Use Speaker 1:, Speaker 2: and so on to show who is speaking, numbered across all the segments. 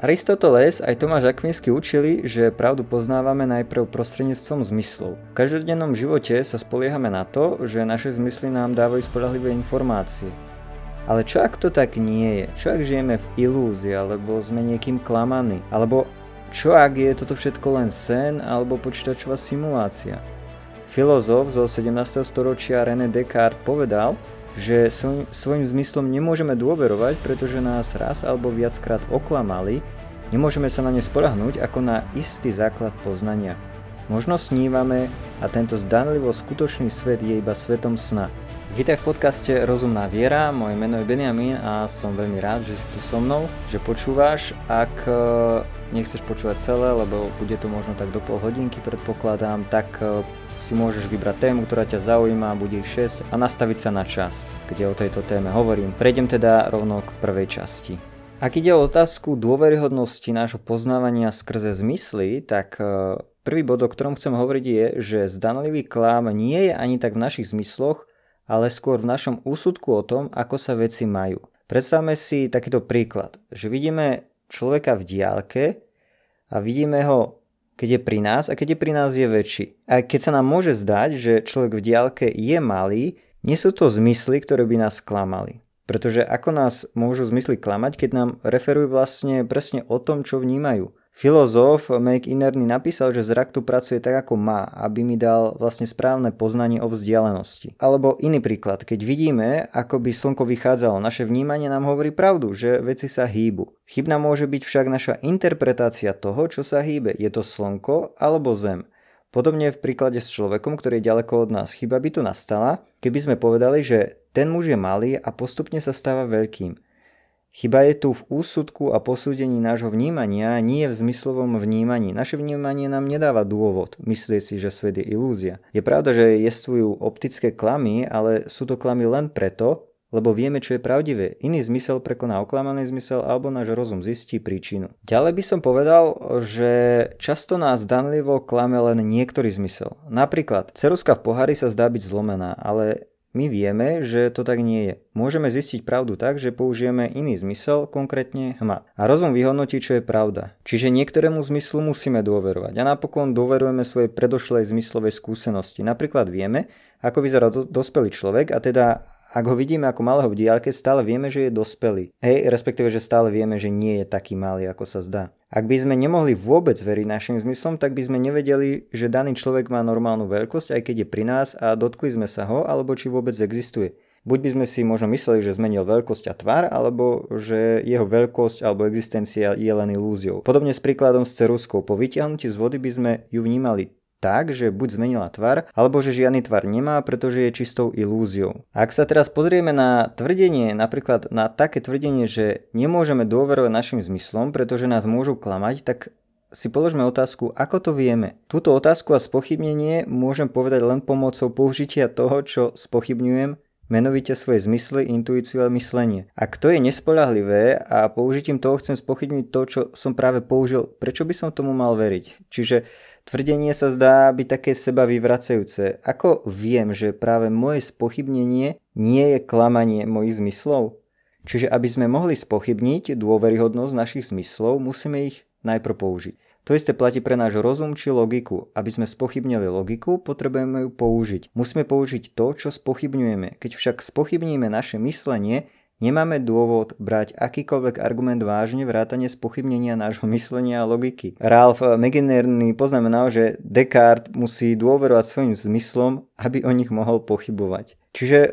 Speaker 1: Aristoteles aj Tomáš Akvinsky učili, že pravdu poznávame najprv prostredníctvom zmyslov. V každodennom živote sa spoliehame na to, že naše zmysly nám dávajú spolahlivé informácie. Ale čo ak to tak nie je? Čo ak žijeme v ilúzii, alebo sme niekým klamaní? Alebo čo ak je toto všetko len sen alebo počítačová simulácia? Filozof zo 17. storočia René Descartes povedal, že svojim zmyslom nemôžeme dôverovať, pretože nás raz alebo viackrát oklamali, nemôžeme sa na ne sporahnúť ako na istý základ poznania. Možno snívame a tento zdanlivo skutočný svet je iba svetom sna. Vítaj v podcaste Rozumná viera, moje meno je Benjamin a som veľmi rád, že si tu so mnou, že počúvaš. Ak e, nechceš počúvať celé, lebo bude to možno tak do pol hodinky predpokladám, tak e, si môžeš vybrať tému, ktorá ťa zaujíma, bude ich 6 a nastaviť sa na čas, kde o tejto téme hovorím. Prejdem teda rovno k prvej časti. Ak ide o otázku dôveryhodnosti nášho poznávania skrze zmysly, tak e, prvý bod, o ktorom chcem hovoriť je, že zdanlivý klám nie je ani tak v našich zmysloch, ale skôr v našom úsudku o tom, ako sa veci majú. Predstavme si takýto príklad, že vidíme človeka v diálke a vidíme ho keď je pri nás a keď je pri nás je väčší. A keď sa nám môže zdať, že človek v diálke je malý, nie sú to zmysly, ktoré by nás klamali. Pretože ako nás môžu zmysly klamať, keď nám referujú vlastne presne o tom, čo vnímajú. Filozof Make Innerny napísal, že zrak tu pracuje tak, ako má, aby mi dal vlastne správne poznanie o vzdialenosti. Alebo iný príklad, keď vidíme, ako by slnko vychádzalo, naše vnímanie nám hovorí pravdu, že veci sa hýbu. Chybná môže byť však naša interpretácia toho, čo sa hýbe. Je to slnko alebo zem. Podobne v príklade s človekom, ktorý je ďaleko od nás. Chyba by tu nastala, keby sme povedali, že ten muž je malý a postupne sa stáva veľkým. Chyba je tu v úsudku a posúdení nášho vnímania, nie v zmyslovom vnímaní. Naše vnímanie nám nedáva dôvod myslieť si, že svet je ilúzia. Je pravda, že jestvujú optické klamy, ale sú to klamy len preto, lebo vieme, čo je pravdivé. Iný zmysel prekoná oklamaný zmysel alebo náš rozum zistí príčinu. Ďalej by som povedal, že často nás danlivo klame len niektorý zmysel. Napríklad, ceruska v pohári sa zdá byť zlomená, ale my vieme, že to tak nie je. Môžeme zistiť pravdu tak, že použijeme iný zmysel, konkrétne hma. A rozum vyhodnotí, čo je pravda. Čiže niektorému zmyslu musíme dôverovať. A napokon dôverujeme svojej predošlej zmyslovej skúsenosti. Napríklad vieme, ako vyzerá do, dospelý človek a teda ak ho vidíme ako malého v diálke, stále vieme, že je dospelý. Hej, respektíve, že stále vieme, že nie je taký malý, ako sa zdá. Ak by sme nemohli vôbec veriť našim zmyslom, tak by sme nevedeli, že daný človek má normálnu veľkosť, aj keď je pri nás a dotkli sme sa ho, alebo či vôbec existuje. Buď by sme si možno mysleli, že zmenil veľkosť a tvar, alebo že jeho veľkosť alebo existencia je len ilúziou. Podobne s príkladom s ceruskou. Po vytiahnutí z vody by sme ju vnímali tak, že buď zmenila tvar, alebo že žiadny tvar nemá, pretože je čistou ilúziou. Ak sa teraz pozrieme na tvrdenie, napríklad na také tvrdenie, že nemôžeme dôverovať našim zmyslom, pretože nás môžu klamať, tak si položme otázku, ako to vieme. Túto otázku a spochybnenie môžem povedať len pomocou použitia toho, čo spochybňujem, menovite svoje zmysly, intuíciu a myslenie. Ak to je nespoľahlivé a použitím toho chcem spochybniť to, čo som práve použil, prečo by som tomu mal veriť? Čiže Tvrdenie sa zdá byť také seba vyvracajúce. Ako viem, že práve moje spochybnenie nie je klamanie mojich zmyslov? Čiže aby sme mohli spochybniť dôveryhodnosť našich zmyslov, musíme ich najprv použiť. To isté platí pre náš rozum či logiku. Aby sme spochybnili logiku, potrebujeme ju použiť. Musíme použiť to, čo spochybňujeme. Keď však spochybníme naše myslenie, Nemáme dôvod brať akýkoľvek argument vážne vrátane spochybnenia nášho myslenia a logiky. Ralph McInerney poznamenal, že Descartes musí dôverovať svojim zmyslom, aby o nich mohol pochybovať. Čiže e,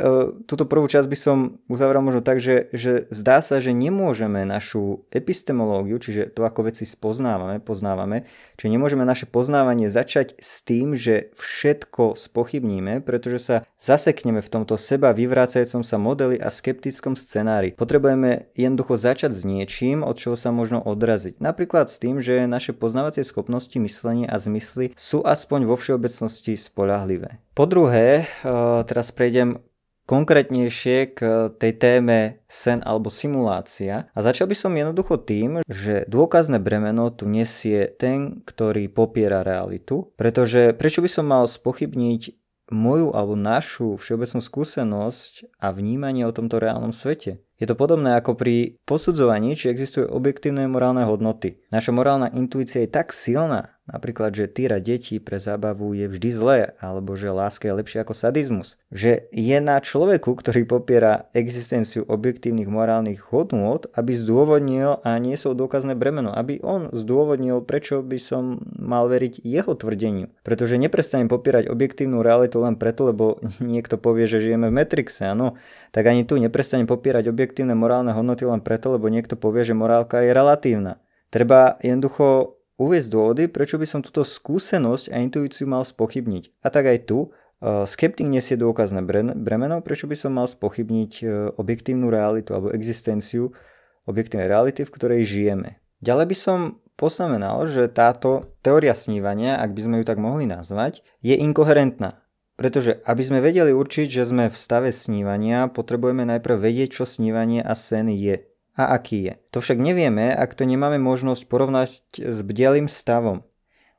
Speaker 1: túto prvú časť by som uzavrel možno tak, že, že zdá sa, že nemôžeme našu epistemológiu, čiže to, ako veci spoznávame, poznávame, čiže nemôžeme naše poznávanie začať s tým, že všetko spochybníme, pretože sa zasekneme v tomto seba vyvrácajúcom sa modeli a skeptickom scenári. Potrebujeme jednoducho začať s niečím, od čoho sa možno odraziť. Napríklad s tým, že naše poznávacie schopnosti, myslenie a zmysly sú aspoň vo všeobecnosti spolahlivé. Po druhé, eh, teraz prejdem konkrétnejšie k tej téme sen alebo simulácia. A začal by som jednoducho tým, že dôkazné bremeno tu nesie ten, ktorý popiera realitu, pretože prečo by som mal spochybniť moju alebo našu všeobecnú skúsenosť a vnímanie o tomto reálnom svete. Je to podobné ako pri posudzovaní, či existujú objektívne morálne hodnoty. Naša morálna intuícia je tak silná, Napríklad, že týra deti pre zábavu je vždy zlé, alebo že láska je lepšia ako sadizmus. Že je na človeku, ktorý popiera existenciu objektívnych morálnych hodnôt, aby zdôvodnil a niesol dôkazné bremeno, aby on zdôvodnil, prečo by som mal veriť jeho tvrdeniu. Pretože neprestanem popierať objektívnu realitu len preto, lebo niekto povie, že žijeme v Matrixe, áno, tak ani tu neprestanem popierať objektívne morálne hodnoty len preto, lebo niekto povie, že morálka je relatívna. Treba jednoducho uviezť dôvody, prečo by som túto skúsenosť a intuíciu mal spochybniť. A tak aj tu, e, skeptik nesie dôkazné bremeno, prečo by som mal spochybniť e, objektívnu realitu alebo existenciu objektívnej reality, v ktorej žijeme. Ďalej by som poznamenal, že táto teória snívania, ak by sme ju tak mohli nazvať, je inkoherentná. Pretože aby sme vedeli určiť, že sme v stave snívania, potrebujeme najprv vedieť, čo snívanie a sen je a aký je. To však nevieme, ak to nemáme možnosť porovnať s bdelým stavom.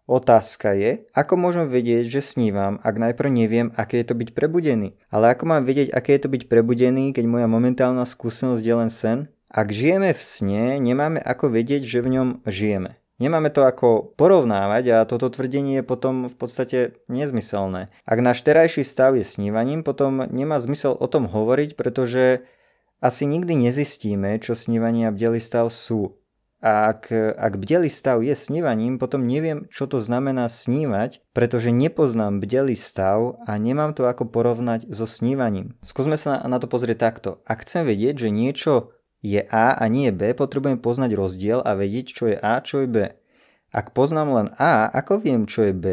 Speaker 1: Otázka je, ako môžem vedieť, že snívam, ak najprv neviem, aké je to byť prebudený. Ale ako mám vedieť, aké je to byť prebudený, keď moja momentálna skúsenosť je len sen? Ak žijeme v sne, nemáme ako vedieť, že v ňom žijeme. Nemáme to ako porovnávať a toto tvrdenie je potom v podstate nezmyselné. Ak náš terajší stav je snívaním, potom nemá zmysel o tom hovoriť, pretože asi nikdy nezistíme, čo snívanie a bdelý stav sú. A ak, ak bdelý stav je snívaním, potom neviem, čo to znamená snívať, pretože nepoznám bdelý stav a nemám to ako porovnať so snívaním. Skúsme sa na to pozrieť takto. Ak chcem vedieť, že niečo je A a nie B, potrebujem poznať rozdiel a vedieť, čo je A, čo je B. Ak poznám len A, ako viem, čo je B?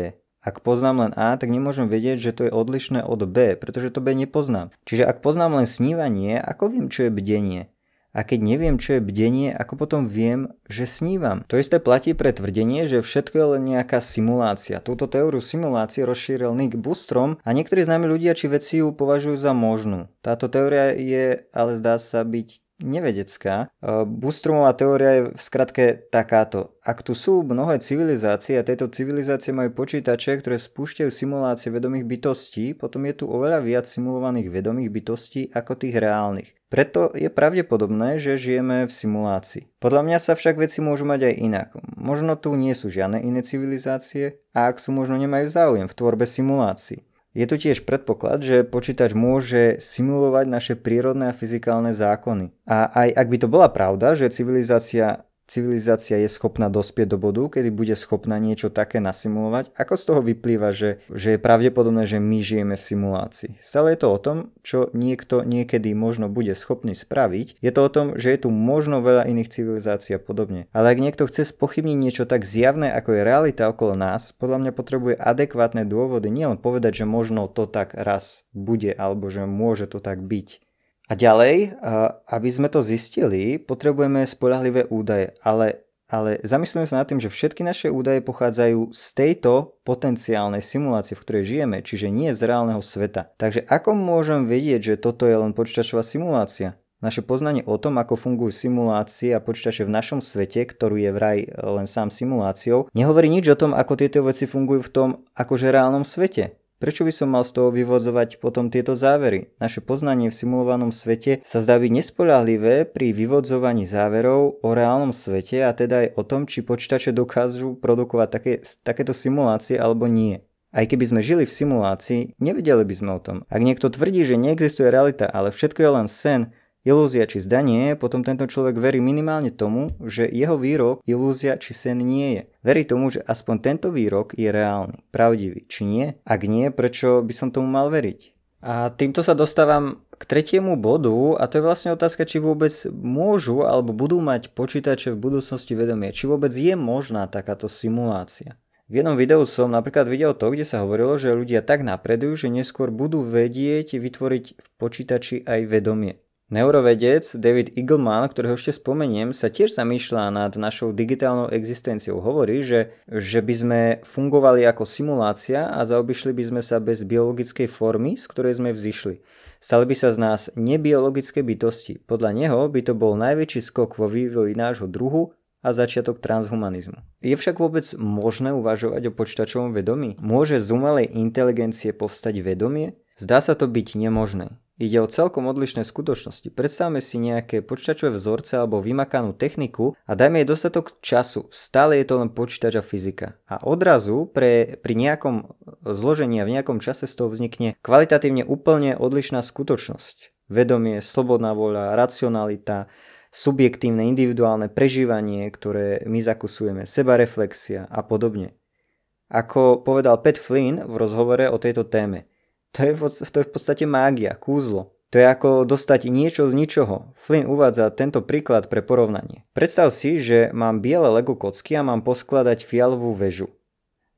Speaker 1: Ak poznám len A, tak nemôžem vedieť, že to je odlišné od B, pretože to B nepoznám. Čiže ak poznám len snívanie, ako viem, čo je bdenie? A keď neviem, čo je bdenie, ako potom viem, že snívam? To isté platí pre tvrdenie, že všetko je len nejaká simulácia. Túto teóriu simulácie rozšíril Nick Bustrom a niektorí známi ľudia či veci ju považujú za možnú. Táto teória je ale zdá sa byť nevedecká. E, Bustromová teória je v skratke takáto. Ak tu sú mnohé civilizácie a tieto civilizácie majú počítače, ktoré spúšťajú simulácie vedomých bytostí, potom je tu oveľa viac simulovaných vedomých bytostí ako tých reálnych. Preto je pravdepodobné, že žijeme v simulácii. Podľa mňa sa však veci môžu mať aj inak. Možno tu nie sú žiadne iné civilizácie a ak sú, možno nemajú záujem v tvorbe simulácií. Je tu tiež predpoklad, že počítač môže simulovať naše prírodné a fyzikálne zákony. A aj ak by to bola pravda, že civilizácia civilizácia je schopná dospieť do bodu, kedy bude schopná niečo také nasimulovať, ako z toho vyplýva, že, že je pravdepodobné, že my žijeme v simulácii. Stále je to o tom, čo niekto niekedy možno bude schopný spraviť. Je to o tom, že je tu možno veľa iných civilizácií a podobne. Ale ak niekto chce spochybniť niečo tak zjavné, ako je realita okolo nás, podľa mňa potrebuje adekvátne dôvody, nielen povedať, že možno to tak raz bude, alebo že môže to tak byť. A ďalej, aby sme to zistili, potrebujeme spolahlivé údaje, ale, ale zamyslíme sa nad tým, že všetky naše údaje pochádzajú z tejto potenciálnej simulácie, v ktorej žijeme, čiže nie z reálneho sveta. Takže ako môžem vedieť, že toto je len počítačová simulácia? Naše poznanie o tom, ako fungujú simulácie a počítače v našom svete, ktorú je vraj len sám simuláciou, nehovorí nič o tom, ako tieto veci fungujú v tom akože reálnom svete. Prečo by som mal z toho vyvodzovať potom tieto závery? Naše poznanie v simulovanom svete sa zdá byť nespoľahlivé pri vyvodzovaní záverov o reálnom svete a teda aj o tom, či počítače dokážu produkovať také, takéto simulácie alebo nie. Aj keby sme žili v simulácii, nevedeli by sme o tom. Ak niekto tvrdí, že neexistuje realita, ale všetko je len sen, ilúzia či zdanie, potom tento človek verí minimálne tomu, že jeho výrok, ilúzia či sen nie je. Verí tomu, že aspoň tento výrok je reálny, pravdivý, či nie? Ak nie, prečo by som tomu mal veriť? A týmto sa dostávam k tretiemu bodu a to je vlastne otázka, či vôbec môžu alebo budú mať počítače v budúcnosti vedomie, či vôbec je možná takáto simulácia. V jednom videu som napríklad videl to, kde sa hovorilo, že ľudia tak napredujú, že neskôr budú vedieť vytvoriť v počítači aj vedomie. Neurovedec David Eagleman, ktorého ešte spomeniem, sa tiež zamýšľa nad našou digitálnou existenciou. Hovorí, že, že by sme fungovali ako simulácia a zaobišli by sme sa bez biologickej formy, z ktorej sme vzýšli. Stali by sa z nás nebiologické bytosti. Podľa neho by to bol najväčší skok vo vývoji nášho druhu a začiatok transhumanizmu. Je však vôbec možné uvažovať o počítačovom vedomí? Môže z umelej inteligencie povstať vedomie? Zdá sa to byť nemožné. Ide o celkom odlišné skutočnosti. Predstavme si nejaké počítačové vzorce alebo vymakanú techniku a dajme jej dostatok času. Stále je to len počítač a fyzika. A odrazu pre, pri nejakom zložení a v nejakom čase z toho vznikne kvalitatívne úplne odlišná skutočnosť. Vedomie, slobodná voľa, racionalita, subjektívne, individuálne prežívanie, ktoré my zakusujeme, sebareflexia a podobne. Ako povedal Pat Flynn v rozhovore o tejto téme – to je, to je v podstate mágia, kúzlo. To je ako dostať niečo z ničoho. Flynn uvádza tento príklad pre porovnanie. Predstav si, že mám biele Lego kocky a mám poskladať fialovú väžu.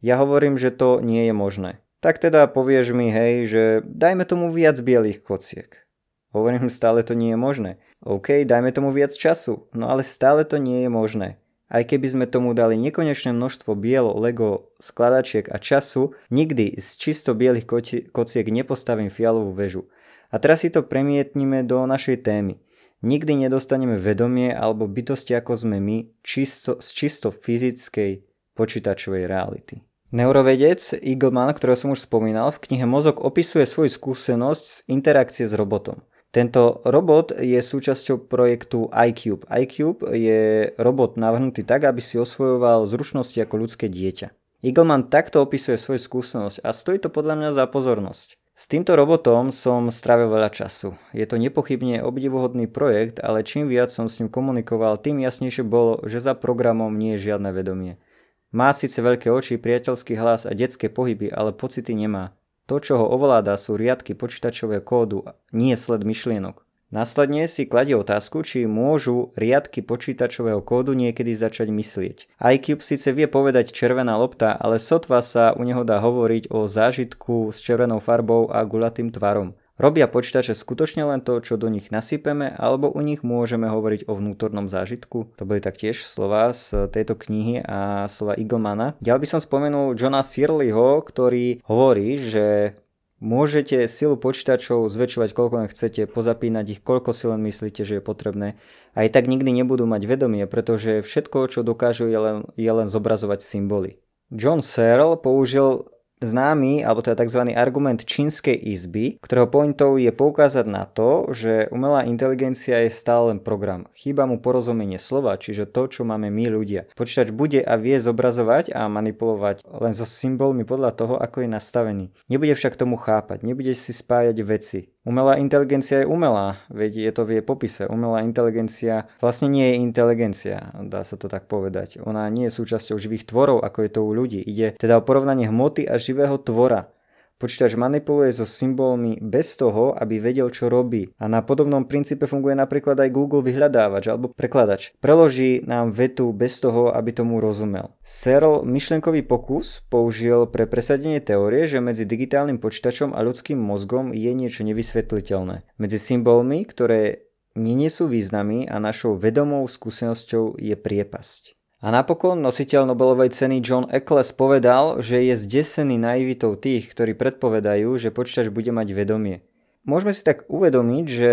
Speaker 1: Ja hovorím, že to nie je možné. Tak teda povieš mi, hej, že dajme tomu viac bielých kociek. Hovorím, stále to nie je možné. OK, dajme tomu viac času, no ale stále to nie je možné. Aj keby sme tomu dali nekonečné množstvo bielo, lego, skladačiek a času, nikdy z čisto bielých kociek nepostavím fialovú väžu. A teraz si to premietnime do našej témy. Nikdy nedostaneme vedomie alebo bytosti ako sme my čisto, z čisto fyzickej počítačovej reality. Neurovedec Eagleman, ktorého som už spomínal, v knihe Mozog opisuje svoju skúsenosť z interakcie s robotom. Tento robot je súčasťou projektu iCube. iCube je robot navrhnutý tak, aby si osvojoval zručnosti ako ľudské dieťa. Eagleman takto opisuje svoju skúsenosť a stojí to podľa mňa za pozornosť. S týmto robotom som strávil veľa času. Je to nepochybne obdivuhodný projekt, ale čím viac som s ním komunikoval, tým jasnejšie bolo, že za programom nie je žiadne vedomie. Má síce veľké oči, priateľský hlas a detské pohyby, ale pocity nemá. To, čo ho ovláda, sú riadky počítačového kódu, nie sled myšlienok. Následne si kladie otázku, či môžu riadky počítačového kódu niekedy začať myslieť. iCube síce vie povedať červená lopta, ale sotva sa u neho dá hovoriť o zážitku s červenou farbou a gulatým tvarom. Robia počítače skutočne len to, čo do nich nasypeme, alebo u nich môžeme hovoriť o vnútornom zážitku? To boli taktiež slova z tejto knihy a slova Eaglemana. Ďalej by som spomenul Johna Searleyho, ktorý hovorí, že Môžete silu počítačov zväčšovať koľko len chcete, pozapínať ich koľko si len myslíte, že je potrebné. Aj tak nikdy nebudú mať vedomie, pretože všetko, čo dokážu, je len, je len zobrazovať symboly. John Searle použil známy, alebo teda tzv. argument čínskej izby, ktorého pointou je poukázať na to, že umelá inteligencia je stále len program. Chýba mu porozumenie slova, čiže to, čo máme my ľudia. Počítač bude a vie zobrazovať a manipulovať len so symbolmi podľa toho, ako je nastavený. Nebude však tomu chápať, nebude si spájať veci. Umelá inteligencia je umelá, veď je to v jej popise. Umelá inteligencia vlastne nie je inteligencia, dá sa to tak povedať. Ona nie je súčasťou živých tvorov, ako je to u ľudí. Ide teda o porovnanie hmoty a živého tvora. Počítač manipuluje so symbolmi bez toho, aby vedel, čo robí. A na podobnom princípe funguje napríklad aj Google vyhľadávač alebo prekladač. Preloží nám vetu bez toho, aby tomu rozumel. Searle myšlenkový pokus použil pre presadenie teórie, že medzi digitálnym počítačom a ľudským mozgom je niečo nevysvetliteľné. Medzi symbolmi, ktoré nenesú významy a našou vedomou skúsenosťou je priepasť. A napokon nositeľ Nobelovej ceny John Eccles povedal, že je zdesený naivitou tých, ktorí predpovedajú, že počítač bude mať vedomie. Môžeme si tak uvedomiť, že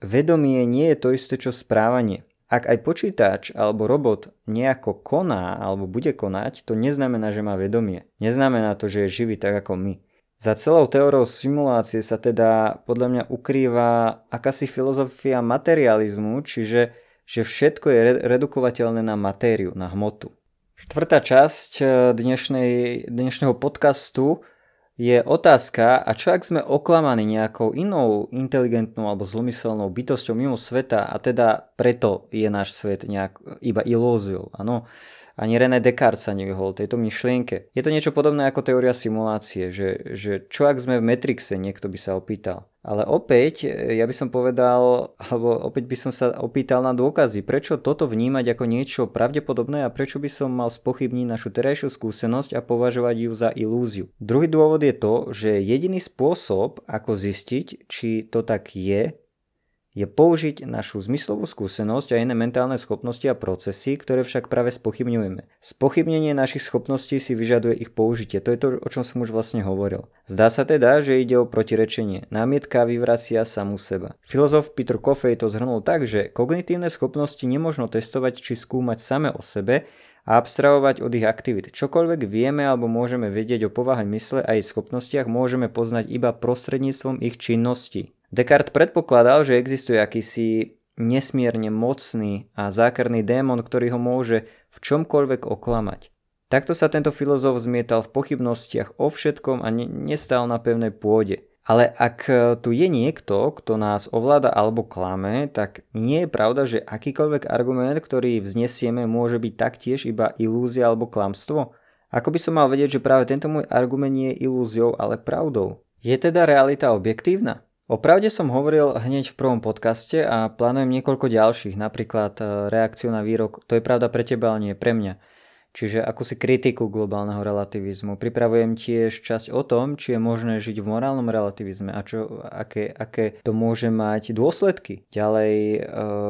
Speaker 1: vedomie nie je to isté, čo správanie. Ak aj počítač alebo robot nejako koná alebo bude konať, to neznamená, že má vedomie. Neznamená to, že je živý tak ako my. Za celou teóriou simulácie sa teda podľa mňa ukrýva akási filozofia materializmu, čiže že všetko je redukovateľné na matériu, na hmotu. Štvrtá časť eh, dnešnej, dnešného podcastu je otázka, a čo ak sme oklamaní nejakou inou inteligentnou alebo zlomyselnou bytosťou mimo sveta a teda preto je náš svet nejak iba ilóziou. Áno, ani René Descartes sa nevyhol tejto myšlienke. Je to niečo podobné ako teória simulácie, že, že čo ak sme v Matrixe, niekto by sa opýtal. Ale opäť, ja by som povedal, alebo opäť by som sa opýtal na dôkazy, prečo toto vnímať ako niečo pravdepodobné a prečo by som mal spochybniť našu terajšiu skúsenosť a považovať ju za ilúziu. Druhý dôvod je to, že jediný spôsob, ako zistiť, či to tak je, je použiť našu zmyslovú skúsenosť a iné mentálne schopnosti a procesy, ktoré však práve spochybňujeme. Spochybnenie našich schopností si vyžaduje ich použitie, to je to, o čom som už vlastne hovoril. Zdá sa teda, že ide o protirečenie. Námietka vyvracia samú seba. Filozof Peter Coffey to zhrnul tak, že kognitívne schopnosti nemožno testovať či skúmať same o sebe, a abstrahovať od ich aktivít. Čokoľvek vieme alebo môžeme vedieť o povahe mysle a jej schopnostiach môžeme poznať iba prostredníctvom ich činnosti. Descartes predpokladal, že existuje akýsi nesmierne mocný a zákerný démon, ktorý ho môže v čomkoľvek oklamať. Takto sa tento filozof zmietal v pochybnostiach o všetkom a ne- nestal na pevnej pôde. Ale ak tu je niekto, kto nás ovláda alebo klame, tak nie je pravda, že akýkoľvek argument, ktorý vznesieme, môže byť taktiež iba ilúzia alebo klamstvo? Ako by som mal vedieť, že práve tento môj argument nie je ilúziou, ale pravdou? Je teda realita objektívna? O pravde som hovoril hneď v prvom podcaste a plánujem niekoľko ďalších, napríklad e, reakciu na výrok To je pravda pre teba, ale nie pre mňa čiže akúsi kritiku globálneho relativizmu. Pripravujem tiež časť o tom, či je možné žiť v morálnom relativizme a čo, aké, aké to môže mať dôsledky. Ďalej e,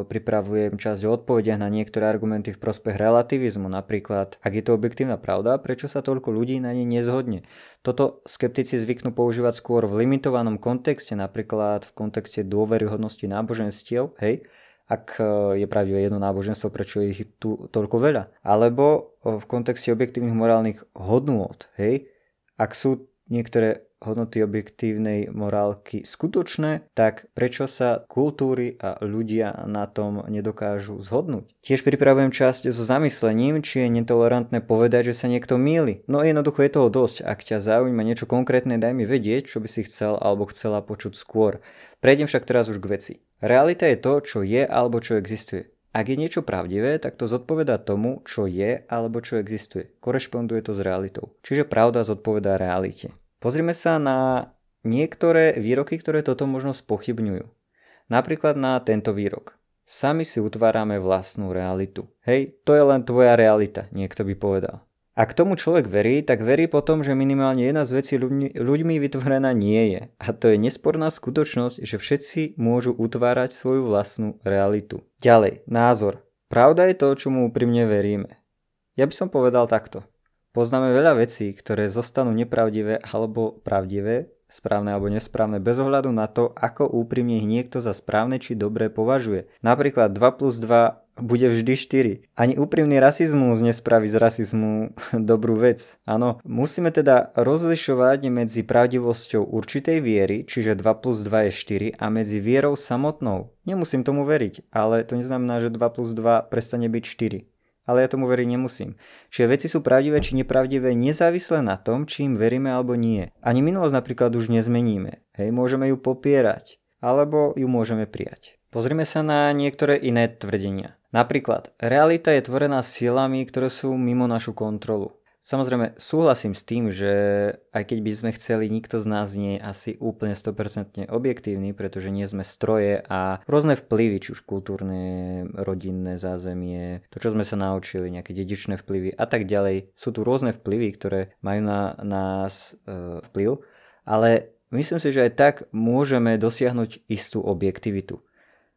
Speaker 1: pripravujem časť o odpovediach na niektoré argumenty v prospech relativizmu, napríklad, ak je to objektívna pravda, prečo sa toľko ľudí na nej nezhodne. Toto skeptici zvyknú používať skôr v limitovanom kontexte, napríklad v kontexte dôveryhodnosti náboženstiev, hej, ak e, je pravdivé jedno náboženstvo, prečo je ich tu toľko veľa. Alebo e, v kontexte objektívnych morálnych hodnôt, hej, ak sú niektoré hodnoty objektívnej morálky skutočné, tak prečo sa kultúry a ľudia na tom nedokážu zhodnúť? Tiež pripravujem časť so zamyslením, či je netolerantné povedať, že sa niekto míli. No jednoducho je toho dosť. Ak ťa zaujíma niečo konkrétne, daj mi vedieť, čo by si chcel alebo chcela počuť skôr. Prejdem však teraz už k veci. Realita je to, čo je alebo čo existuje. Ak je niečo pravdivé, tak to zodpoveda tomu, čo je alebo čo existuje. Korešponduje to s realitou. Čiže pravda zodpovedá realite. Pozrime sa na niektoré výroky, ktoré toto možno spochybňujú. Napríklad na tento výrok. Sami si utvárame vlastnú realitu. Hej, to je len tvoja realita, niekto by povedal. Ak tomu človek verí, tak verí potom, že minimálne jedna z vecí ľuďmi, ľuďmi vytvorená nie je. A to je nesporná skutočnosť, že všetci môžu utvárať svoju vlastnú realitu. Ďalej, názor. Pravda je to, čomu úprimne veríme. Ja by som povedal takto. Poznáme veľa vecí, ktoré zostanú nepravdivé alebo pravdivé, správne alebo nesprávne, bez ohľadu na to, ako úprimne ich niekto za správne či dobré považuje. Napríklad 2 plus 2 bude vždy 4. Ani úprimný rasizmus nespraví z rasizmu dobrú vec. Áno, musíme teda rozlišovať medzi pravdivosťou určitej viery, čiže 2 plus 2 je 4, a medzi vierou samotnou. Nemusím tomu veriť, ale to neznamená, že 2 plus 2 prestane byť 4 ale ja tomu veriť nemusím. Čiže veci sú pravdivé či nepravdivé nezávisle na tom, či im veríme alebo nie. Ani minulosť napríklad už nezmeníme. Hej, môžeme ju popierať, alebo ju môžeme prijať. Pozrime sa na niektoré iné tvrdenia. Napríklad, realita je tvorená silami, ktoré sú mimo našu kontrolu. Samozrejme, súhlasím s tým, že aj keď by sme chceli, nikto z nás nie je asi úplne 100% objektívny, pretože nie sme stroje a rôzne vplyvy, či už kultúrne, rodinné zázemie, to, čo sme sa naučili, nejaké dedičné vplyvy a tak ďalej. Sú tu rôzne vplyvy, ktoré majú na nás e, vplyv, ale myslím si, že aj tak môžeme dosiahnuť istú objektivitu.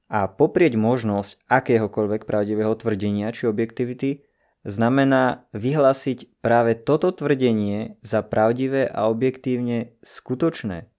Speaker 1: A poprieť možnosť akéhokoľvek pravdivého tvrdenia či objektivity znamená vyhlásiť práve toto tvrdenie za pravdivé a objektívne skutočné.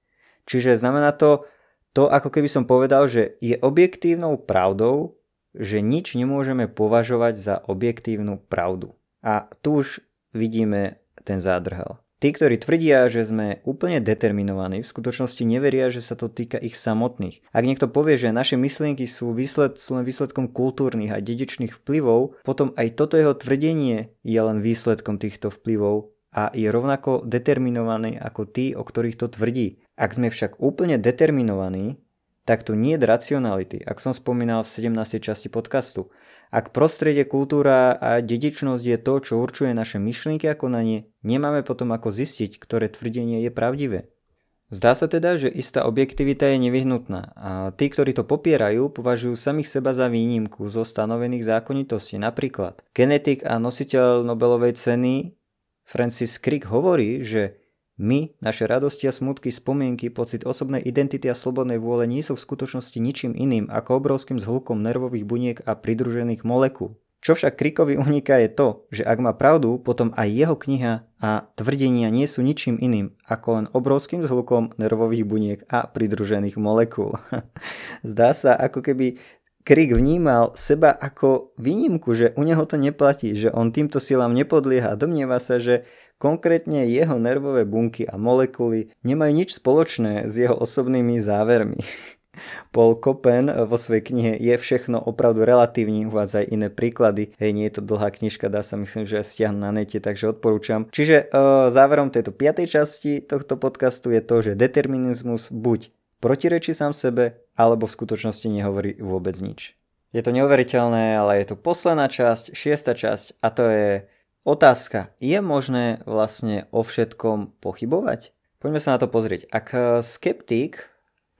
Speaker 1: Čiže znamená to, to ako keby som povedal, že je objektívnou pravdou, že nič nemôžeme považovať za objektívnu pravdu. A tu už vidíme ten zádrhel. Tí, ktorí tvrdia, že sme úplne determinovaní, v skutočnosti neveria, že sa to týka ich samotných. Ak niekto povie, že naše myšlienky sú, výsled, sú len výsledkom kultúrnych a dedičných vplyvov, potom aj toto jeho tvrdenie je len výsledkom týchto vplyvov a je rovnako determinovaný ako tí, o ktorých to tvrdí. Ak sme však úplne determinovaní, tak tu nie je racionality, ak som spomínal v 17. časti podcastu. Ak prostredie, kultúra a dedičnosť je to, čo určuje naše myšlienky a konanie, nemáme potom ako zistiť, ktoré tvrdenie je pravdivé. Zdá sa teda, že istá objektivita je nevyhnutná a tí, ktorí to popierajú, považujú samých seba za výnimku zo stanovených zákonitostí. Napríklad genetik a nositeľ Nobelovej ceny Francis Crick hovorí, že my, naše radosti a smutky, spomienky, pocit osobnej identity a slobodnej vôle nie sú v skutočnosti ničím iným ako obrovským zhlukom nervových buniek a pridružených molekúl. Čo však Krikovi uniká je to, že ak má pravdu, potom aj jeho kniha a tvrdenia nie sú ničím iným ako len obrovským zhlukom nervových buniek a pridružených molekúl. Zdá sa, ako keby Krik vnímal seba ako výnimku, že u neho to neplatí, že on týmto silám nepodlieha a domnieva sa, že Konkrétne jeho nervové bunky a molekuly nemajú nič spoločné s jeho osobnými závermi. Paul Kopen vo svojej knihe Je všechno opravdu relatívne, uvádza aj iné príklady. Hej, nie je to dlhá knižka, dá sa myslím, že stiahnuť na nete, takže odporúčam. Čiže uh, záverom tejto piatej časti tohto podcastu je to, že determinizmus buď protirečí sám sebe, alebo v skutočnosti nehovorí vôbec nič. Je to neuveriteľné, ale je to posledná časť, šiesta časť a to je otázka. Je možné vlastne o všetkom pochybovať? Poďme sa na to pozrieť. Ak skeptik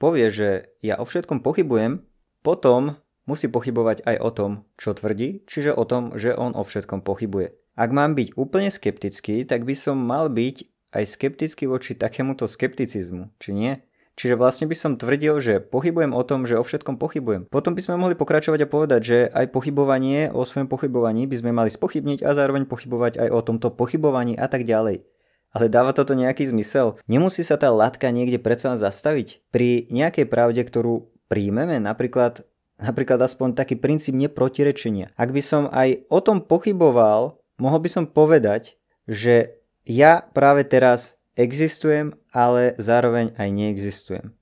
Speaker 1: povie, že ja o všetkom pochybujem, potom musí pochybovať aj o tom, čo tvrdí, čiže o tom, že on o všetkom pochybuje. Ak mám byť úplne skeptický, tak by som mal byť aj skeptický voči takémuto skepticizmu, či nie? Čiže vlastne by som tvrdil, že pochybujem o tom, že o všetkom pochybujem. Potom by sme mohli pokračovať a povedať, že aj pochybovanie o svojom pochybovaní by sme mali spochybniť a zároveň pochybovať aj o tomto pochybovaní a tak ďalej. Ale dáva toto nejaký zmysel? Nemusí sa tá latka niekde predsa zastaviť? Pri nejakej pravde, ktorú príjmeme, napríklad, napríklad aspoň taký princíp neprotirečenia. Ak by som aj o tom pochyboval, mohol by som povedať, že ja práve teraz existujem, ale zároveň aj neexistujem.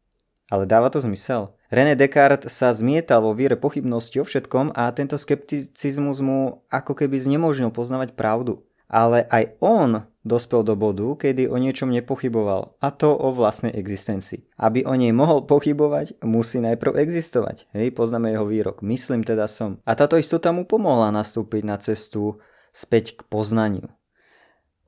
Speaker 1: Ale dáva to zmysel? René Descartes sa zmietal vo viere pochybnosti o všetkom a tento skepticizmus mu ako keby znemožnil poznávať pravdu ale aj on dospel do bodu, kedy o niečom nepochyboval, a to o vlastnej existencii. Aby o nej mohol pochybovať, musí najprv existovať. Hej, poznáme jeho výrok. Myslím teda som. A táto istota mu pomohla nastúpiť na cestu späť k poznaniu.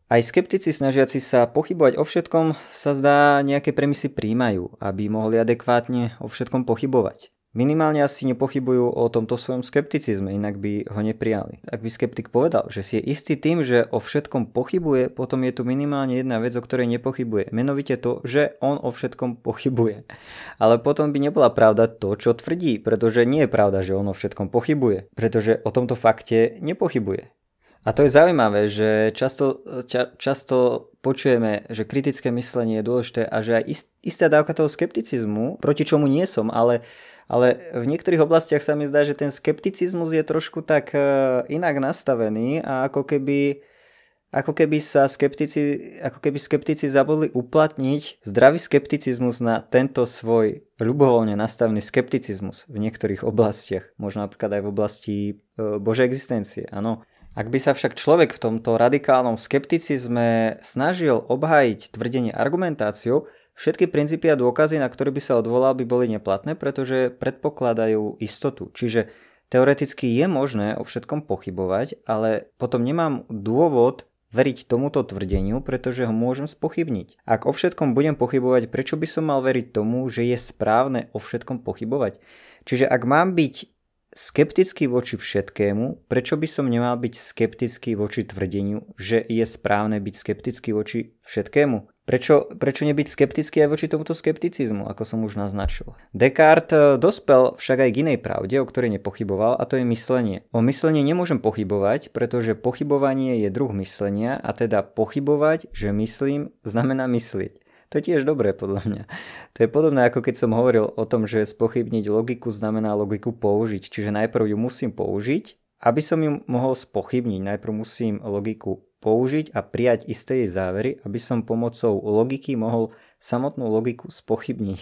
Speaker 1: Aj skeptici snažiaci sa pochybovať o všetkom sa zdá nejaké premisy príjmajú, aby mohli adekvátne o všetkom pochybovať. Minimálne asi nepochybujú o tomto svojom skepticizme, inak by ho neprijali. Ak by skeptik povedal, že si je istý tým, že o všetkom pochybuje, potom je tu minimálne jedna vec, o ktorej nepochybuje. Menovite to, že on o všetkom pochybuje. Ale potom by nebola pravda to, čo tvrdí, pretože nie je pravda, že on o všetkom pochybuje, pretože o tomto fakte nepochybuje. A to je zaujímavé, že často, ča, často počujeme, že kritické myslenie je dôležité a že aj ist, istá dávka toho skepticizmu, proti čomu nie som, ale ale v niektorých oblastiach sa mi zdá, že ten skepticizmus je trošku tak e, inak nastavený a ako keby, ako keby sa skeptici, ako keby skeptici zabudli uplatniť zdravý skepticizmus na tento svoj ľubovoľne nastavený skepticizmus v niektorých oblastiach, možno napríklad aj v oblasti e, Božej existencie, áno. Ak by sa však človek v tomto radikálnom skepticizme snažil obhájiť tvrdenie argumentáciou, Všetky princípy a dôkazy, na ktoré by sa odvolal, by boli neplatné, pretože predpokladajú istotu. Čiže teoreticky je možné o všetkom pochybovať, ale potom nemám dôvod veriť tomuto tvrdeniu, pretože ho môžem spochybniť. Ak o všetkom budem pochybovať, prečo by som mal veriť tomu, že je správne o všetkom pochybovať? Čiže ak mám byť skeptický voči všetkému, prečo by som nemal byť skeptický voči tvrdeniu, že je správne byť skeptický voči všetkému? Prečo, prečo nebyť skeptický aj voči tomuto skepticizmu, ako som už naznačil? Descartes eh, dospel však aj k inej pravde, o ktorej nepochyboval, a to je myslenie. O myslenie nemôžem pochybovať, pretože pochybovanie je druh myslenia a teda pochybovať, že myslím, znamená myslieť. To je tiež dobré podľa mňa. To je podobné ako keď som hovoril o tom, že spochybniť logiku znamená logiku použiť. Čiže najprv ju musím použiť, aby som ju mohol spochybniť. Najprv musím logiku použiť a prijať isté jej závery, aby som pomocou logiky mohol samotnú logiku spochybniť.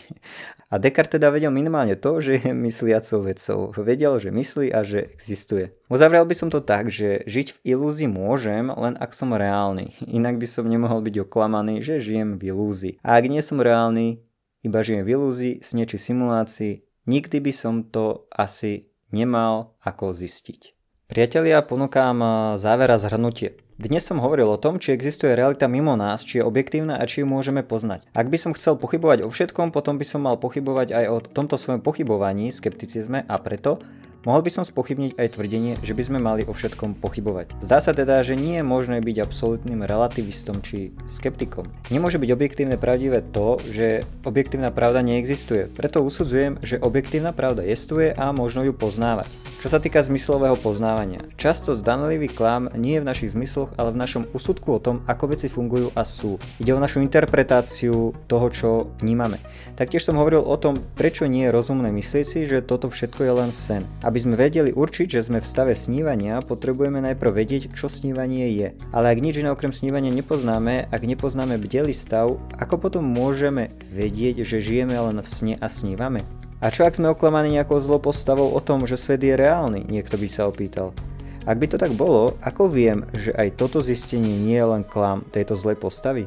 Speaker 1: A Descartes teda vedel minimálne to, že je mysliacou vecou. Vedel, že myslí a že existuje. Uzavrel by som to tak, že žiť v ilúzii môžem, len ak som reálny. Inak by som nemohol byť oklamaný, že žijem v ilúzii. A ak nie som reálny, iba žijem v ilúzii, sne či simulácii, nikdy by som to asi nemal ako zistiť. Priatelia, ponúkam záver a zhrnutie. Dnes som hovoril o tom, či existuje realita mimo nás, či je objektívna a či ju môžeme poznať. Ak by som chcel pochybovať o všetkom, potom by som mal pochybovať aj o tomto svojom pochybovaní, skepticizme a preto Mohol by som spochybniť aj tvrdenie, že by sme mali o všetkom pochybovať. Zdá sa teda, že nie je možné byť absolútnym relativistom či skeptikom. Nemôže byť objektívne pravdivé to, že objektívna pravda neexistuje. Preto usudzujem, že objektívna pravda jestuje a možno ju poznávať. Čo sa týka zmyslového poznávania, často zdanlivý klam nie je v našich zmysloch, ale v našom úsudku o tom, ako veci fungujú a sú. Ide o našu interpretáciu toho, čo vnímame. Taktiež som hovoril o tom, prečo nie je rozumné myslieť si, že toto všetko je len sen. Aby sme vedeli určiť, že sme v stave snívania, potrebujeme najprv vedieť, čo snívanie je. Ale ak nič iné okrem snívania nepoznáme, ak nepoznáme bdelý stav, ako potom môžeme vedieť, že žijeme len v sne a snívame? A čo ak sme oklamaní nejakou zlou postavou o tom, že svet je reálny, niekto by sa opýtal. Ak by to tak bolo, ako viem, že aj toto zistenie nie je len klam tejto zlej postavy?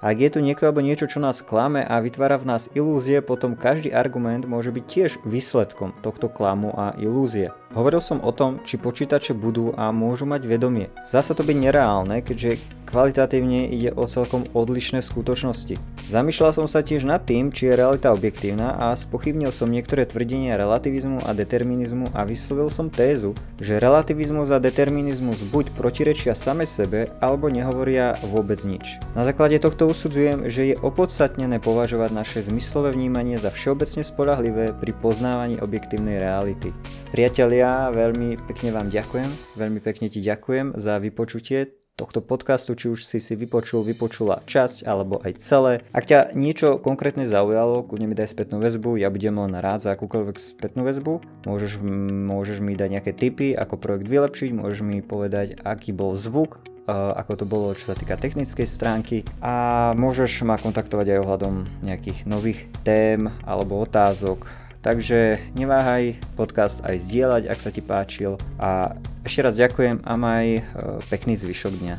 Speaker 1: Ak je tu niekto alebo niečo, čo nás klame a vytvára v nás ilúzie, potom každý argument môže byť tiež výsledkom tohto klamu a ilúzie. Hovoril som o tom, či počítače budú a môžu mať vedomie. Zdá sa to byť nereálne, keďže kvalitatívne ide o celkom odlišné skutočnosti. Zamýšľal som sa tiež nad tým, či je realita objektívna a spochybnil som niektoré tvrdenia relativizmu a determinizmu a vyslovil som tézu, že relativizmus a determinizmus buď protirečia same sebe, alebo nehovoria vôbec nič. Na základe tohto usudzujem, že je opodstatnené považovať naše zmyslové vnímanie za všeobecne spolahlivé pri poznávaní objektívnej reality. Priatelia, veľmi pekne vám ďakujem, veľmi pekne ti ďakujem za vypočutie tohto podcastu, či už si si vypočul, vypočula časť alebo aj celé. Ak ťa niečo konkrétne zaujalo, kľudne mi daj spätnú väzbu, ja budem len rád za akúkoľvek spätnú väzbu. Môžeš, môžeš mi dať nejaké tipy, ako projekt vylepšiť, môžeš mi povedať, aký bol zvuk, ako to bolo, čo sa týka technickej stránky a môžeš ma kontaktovať aj ohľadom nejakých nových tém alebo otázok. Takže neváhaj podcast aj zdieľať, ak sa ti páčil a ešte raz ďakujem a maj e, pekný zvyšok dňa.